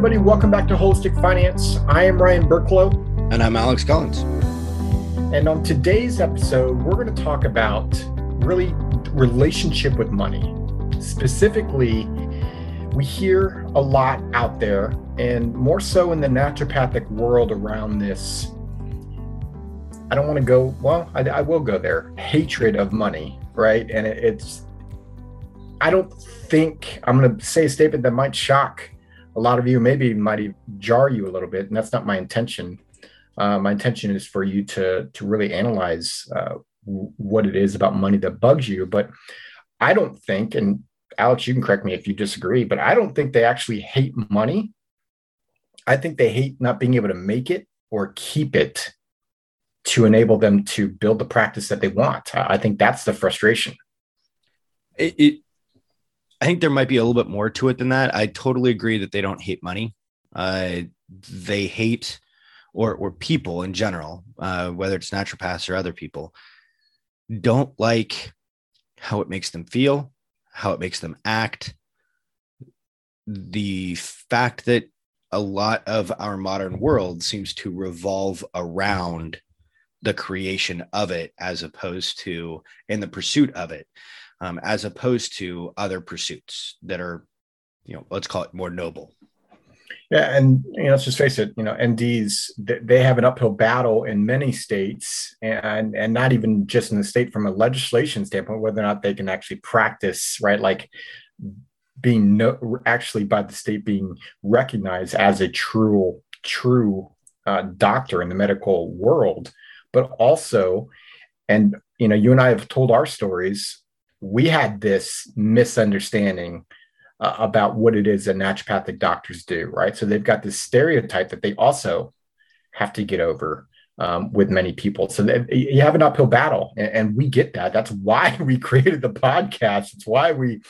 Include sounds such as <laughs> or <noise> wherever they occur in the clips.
everybody. Welcome back to Holistic Finance. I am Ryan Burklow. And I'm Alex Collins. And on today's episode, we're going to talk about really relationship with money. Specifically, we hear a lot out there, and more so in the naturopathic world around this. I don't want to go, well, I, I will go there hatred of money, right? And it, it's, I don't think I'm going to say a statement that might shock a lot of you, maybe might jar you a little bit, and that's not my intention. Uh, my intention is for you to to really analyze uh, what it is about money that bugs you. But I don't think, and Alex, you can correct me if you disagree, but I don't think they actually hate money. I think they hate not being able to make it or keep it to enable them to build the practice that they want. I think that's the frustration. It, it, I think there might be a little bit more to it than that. I totally agree that they don't hate money. Uh, they hate or or people in general, uh, whether it's naturopaths or other people, don't like how it makes them feel, how it makes them act. The fact that a lot of our modern world seems to revolve around the creation of it as opposed to in the pursuit of it um, as opposed to other pursuits that are you know let's call it more noble yeah, and you know, let's just face it. You know, NDs they have an uphill battle in many states, and and not even just in the state from a legislation standpoint, whether or not they can actually practice right, like being no, actually by the state being recognized as a true true uh, doctor in the medical world, but also, and you know, you and I have told our stories. We had this misunderstanding uh, about what it is that naturopathic doctors do, right? So they've got this stereotype that they also have to get over um, with many people. So you have an uphill battle, and, and, we get that. That's why <laughs> we created the podcast. It's why we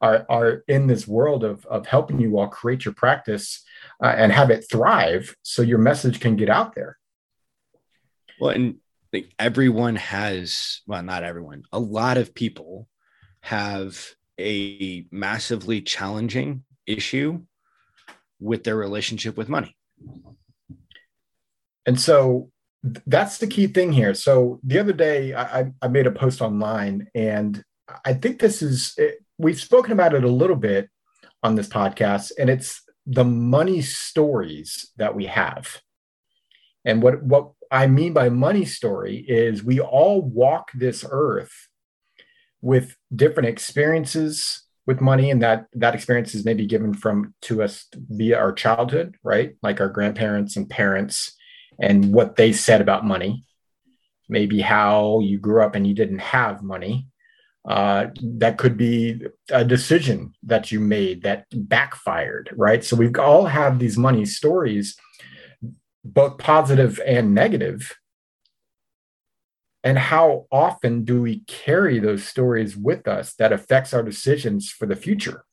are, are in this world of, of helping you all create your practice uh, and have it thrive so your message can get out there. Well, and like everyone has, well, not everyone, a lot of people have a massively challenging issue with their relationship with money. And so that's the key thing here. So the other day, I, I made a post online, and I think this is, we've spoken about it a little bit on this podcast, and it's the money stories that we have. And what, what I mean by money story is we all walk this earth with different experiences with money and that that experience is maybe given from to us via our childhood right? Like our grandparents and parents and what they said about money. Maybe how you grew up and you didn't have money. Uh, that could be a decision that you made that backfired right? So we've all have these money stories both positive and negative and how often do we carry those stories with us that affects our decisions for the future?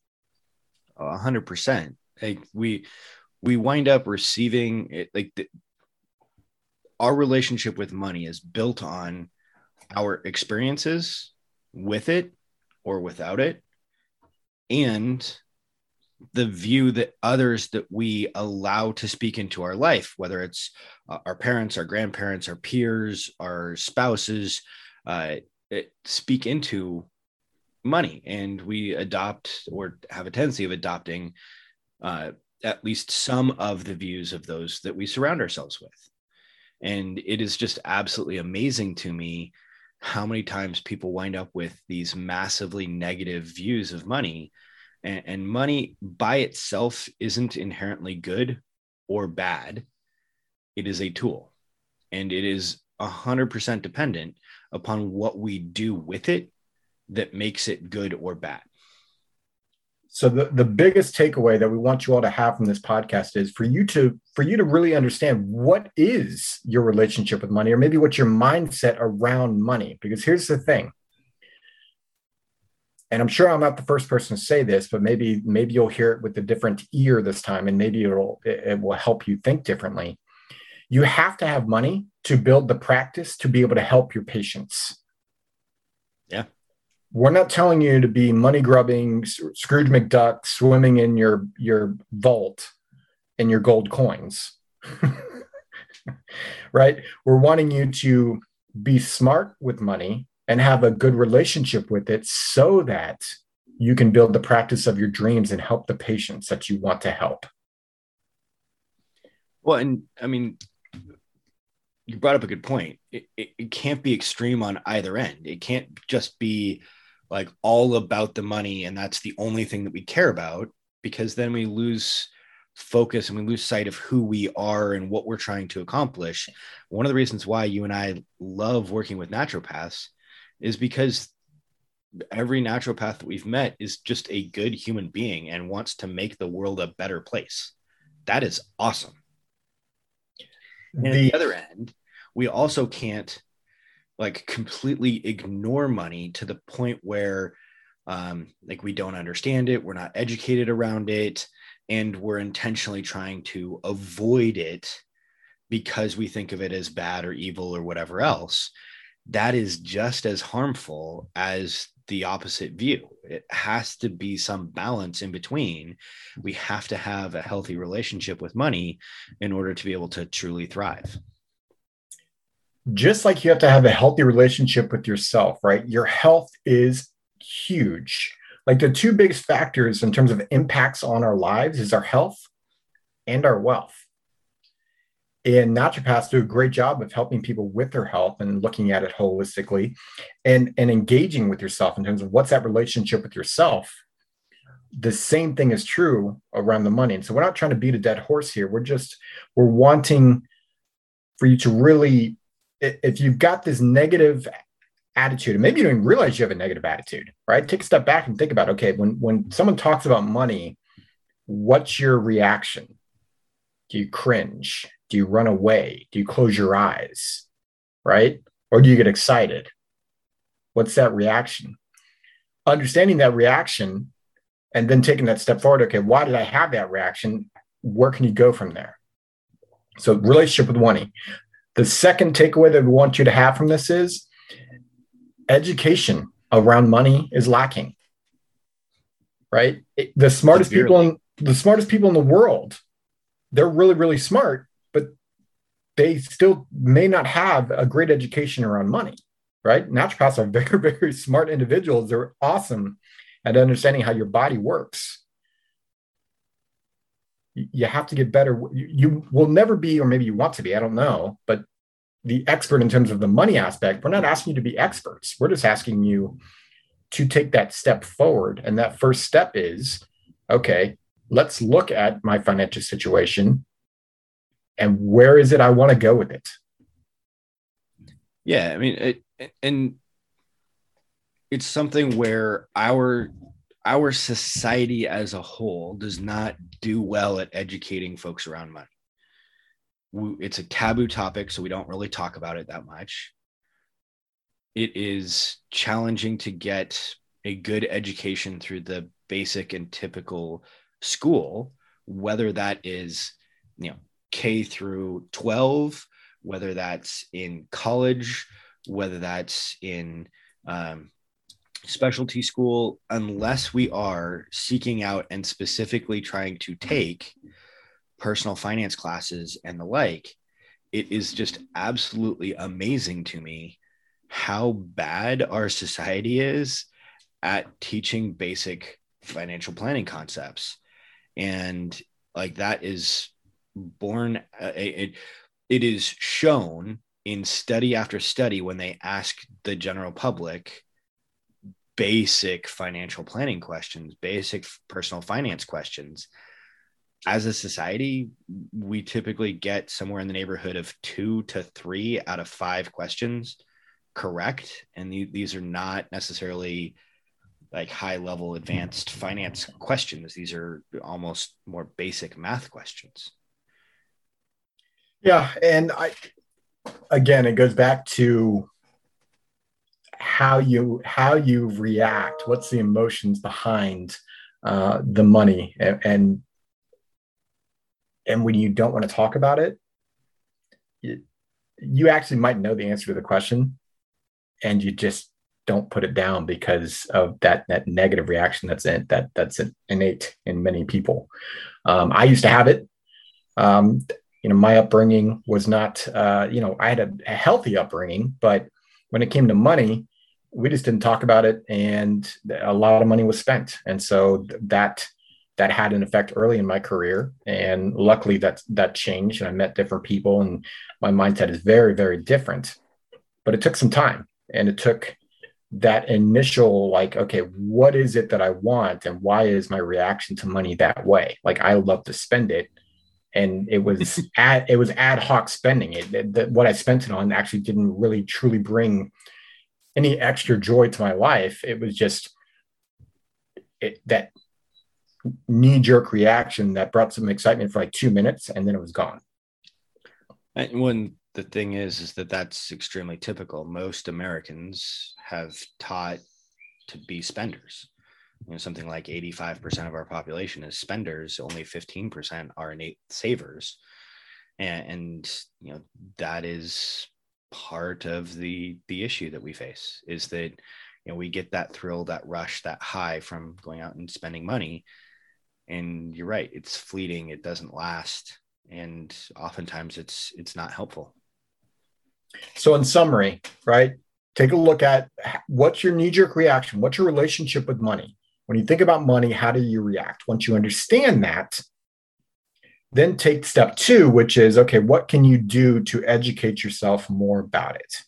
A hundred percent. Like we we wind up receiving it like the, our relationship with money is built on our experiences with it or without it. And the view that others that we allow to speak into our life, whether it's uh, our parents, our grandparents, our peers, our spouses, uh, speak into money, and we adopt or have a tendency of adopting uh, at least some of the views of those that we surround ourselves with. And it is just absolutely amazing to me how many times people wind up with these massively negative views of money and, and money by itself isn't inherently good or bad. It is a tool and it is 100% dependent upon what we do with it that makes it good or bad. So the, the biggest takeaway that we want you all to have from this podcast is for you to for you to really understand what is your relationship with money or maybe what's your mindset around money because here's the thing and I'm sure I'm not the first person to say this, but maybe maybe you'll hear it with a different ear this time, and maybe it'll it, it will help you think differently. You have to have money to build the practice to be able to help your patients. Yeah, we're not telling you to be money grubbing, Scrooge McDuck, swimming in your your vault, in your gold coins. <laughs> right? We're wanting you to be smart with money and have a good relationship with it so that you can build the practice of your dreams and help the patients that you want to help. Well, and I mean, you brought up a good point. It, it, it, can't be extreme on either end. It can't just be like all about the money and that's the only thing that we care about because then we lose focus and we lose sight of who we are and what we're trying to accomplish. One of the reasons why you and I love working with naturopaths is because every naturopath that we've met is just a good human being and wants to make the world a better place. That is awesome. And at the other end, we also can't like completely ignore money to the point where um, like we don't understand it, we're not educated around it, and we're intentionally trying to avoid it because we think of it as bad or evil or whatever else. That is just as harmful as the opposite view. It has to be some balance in between. We have to have a healthy relationship with money in order to be able to truly thrive. Just like you have to have a healthy relationship with yourself, right? Your health is huge. Like the two biggest factors in terms of impacts on our lives is our health and our wealth. And naturopaths do a great job of helping people with their health and looking at it holistically and, and engaging with yourself in terms of what's that relationship with yourself. The same thing is true around the money. And so we're not trying to beat a dead horse here. We're just, we're wanting for you to really, if you've got this negative attitude, and maybe you don't even realize you have a negative attitude, right? Take a step back and think about, okay, when, when someone talks about money, what's your reaction? Do you cringe? Do you run away? Do you close your eyes? Right? Or do you get excited? What's that reaction? Understanding that reaction and then taking that step forward. Okay, why did I have that reaction? Where can you go from there? So, relationship with money. The second takeaway that we want you to have from this is education around money is lacking. Right? the smartest people in the smartest people in the world, they're really, really smart, they still may not have a great education around money, right? Naturopaths are <laughs> very, very smart individuals. They're awesome at understanding how your body works. You have to get better. You will never be, or maybe you want to be, I don't know, but the expert in terms of the money aspect, we're not asking you to be experts. We're just asking you to take that step forward. And that first step is okay, let's look at my financial situation and where is it I want to go with it? Yeah, I mean, it, and it's something where our our society as a whole does not do well at educating folks around money. It's a taboo topic, so we don't really talk about it that much. It is challenging to get a good education through the basic and typical school, whether that is, you know, K through 12, whether that's in college, whether that's in um, specialty school, unless we are seeking out and specifically trying to take personal finance classes and the like, it is just absolutely amazing to me how bad our society is at teaching basic financial planning concepts. And like that is born uh, it, it is shown in study after study when they ask the general public basic financial planning questions basic personal finance questions. As a society we typically get somewhere in the neighborhood of two to three out of five questions correct. And th- these are not necessarily like high level advanced finance questions. These are almost more basic math questions yeah, and I again, it goes back to how you how you react. What's the emotions behind uh, the money, and, and and when you don't want to talk about it, you, you actually might know the answer to the question, and you just don't put it down because of that that negative reaction that's in that that's innate in many people. Um, I used to have it Um, you know, my upbringing was not, uh, you know, I had a, a healthy upbringing, but when it came to money, we just didn't talk about it, and a lot of money was spent, and so that that had an effect early in my career. And luckily, that that changed, and I met different people, and my mindset is very, very different. But it took some time, and it took that initial like okay what is it that i want and why is my reaction to money that way like i love to spend it and it was <laughs> ad it was ad hoc spending. It, it what i spent it on actually didn't really truly bring any extra joy to my life. It was just it, that knee jerk reaction that brought some excitement for like two minutes and then it was gone. And when the thing is is that that's extremely typical. Most americans have taught to be spenders you know something like 85% of our population is spenders only 15% are innate savers and, and you know that is part of the the issue that we face is that you know we get that thrill that rush that high from going out and spending money and you're right it's fleeting it doesn't last and oftentimes it's it's not helpful so, in summary, right, take a look at what's your knee jerk reaction? What's your relationship with money? When you think about money, how do you react? Once you understand that, then take step two, which is okay, what can you do to educate yourself more about it?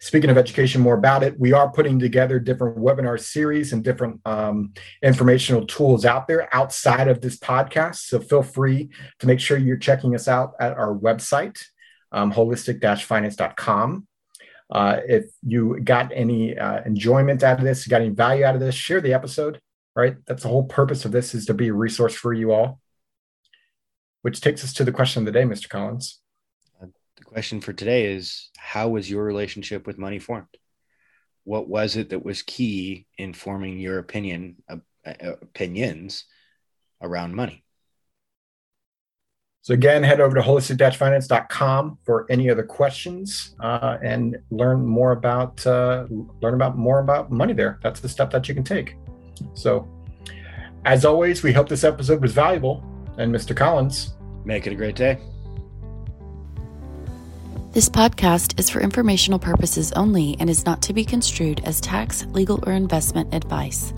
Speaking of education more about it, we are putting together different webinar series and different um, informational tools out there outside of this podcast. So feel free to make sure you're checking us out at our website, um, holistic-finance.com. Uh, if you got any uh, enjoyment out of this, got any value out of this, share the episode. Right, that's the whole purpose of this is to be a resource for you all. Which takes us to the question of the day, Mr. Collins. Uh, the question for today is: How was your relationship with money formed? What was it that was key in forming your opinion uh, uh opinions around money? So again, head over to holistic-finance.com for any other questions uh, and learn more about uh, learn about more about money there. That's the step that you can take. So, as always, we hope this episode was valuable. And Mr. Collins, make it a great day. This podcast is for informational purposes only and is not to be construed as tax, legal, or investment advice.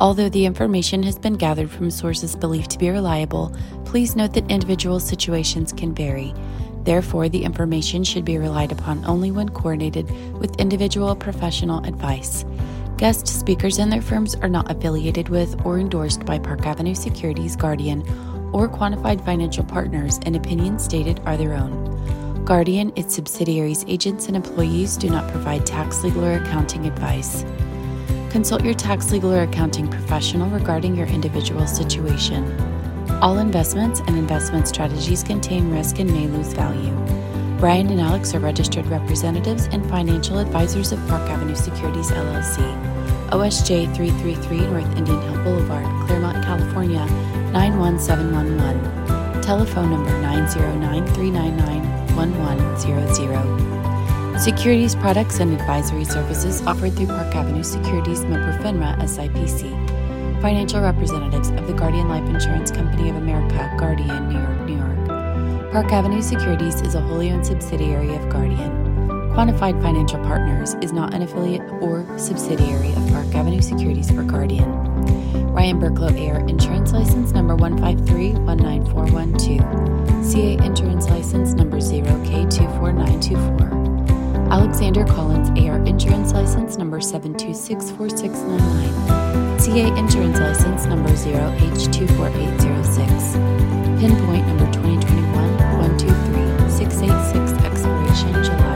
Although the information has been gathered from sources believed to be reliable, please note that individual situations can vary. Therefore, the information should be relied upon only when coordinated with individual professional advice. Guest speakers and their firms are not affiliated with or endorsed by Park Avenue Securities Guardian or quantified financial partners, and opinions stated are their own. Guardian, its subsidiaries, agents, and employees do not provide tax, legal, or accounting advice. Consult your tax, legal, or accounting professional regarding your individual situation. All investments and investment strategies contain risk and may lose value. Brian and Alex are registered representatives and financial advisors of Park Avenue Securities LLC, OSJ 333 North Indian Hill Boulevard, Claremont, California 91711. Telephone number 909 399 1100. Securities products and advisory services offered through Park Avenue Securities member FINRA SIPC. Financial representatives of the Guardian Life Insurance Company of America, Guardian, New York, New York. Park Avenue Securities is a wholly owned subsidiary of Guardian. Quantified Financial Partners is not an affiliate or subsidiary of Park Avenue Securities or Guardian. Ryan Burklow AR Insurance License Number 153-19412. CA Insurance License Number 0K24924. Alexander Collins AR Insurance License Number 7264699. CA Insurance License Number 0H24806. Pinpoint Number 2021 123 686.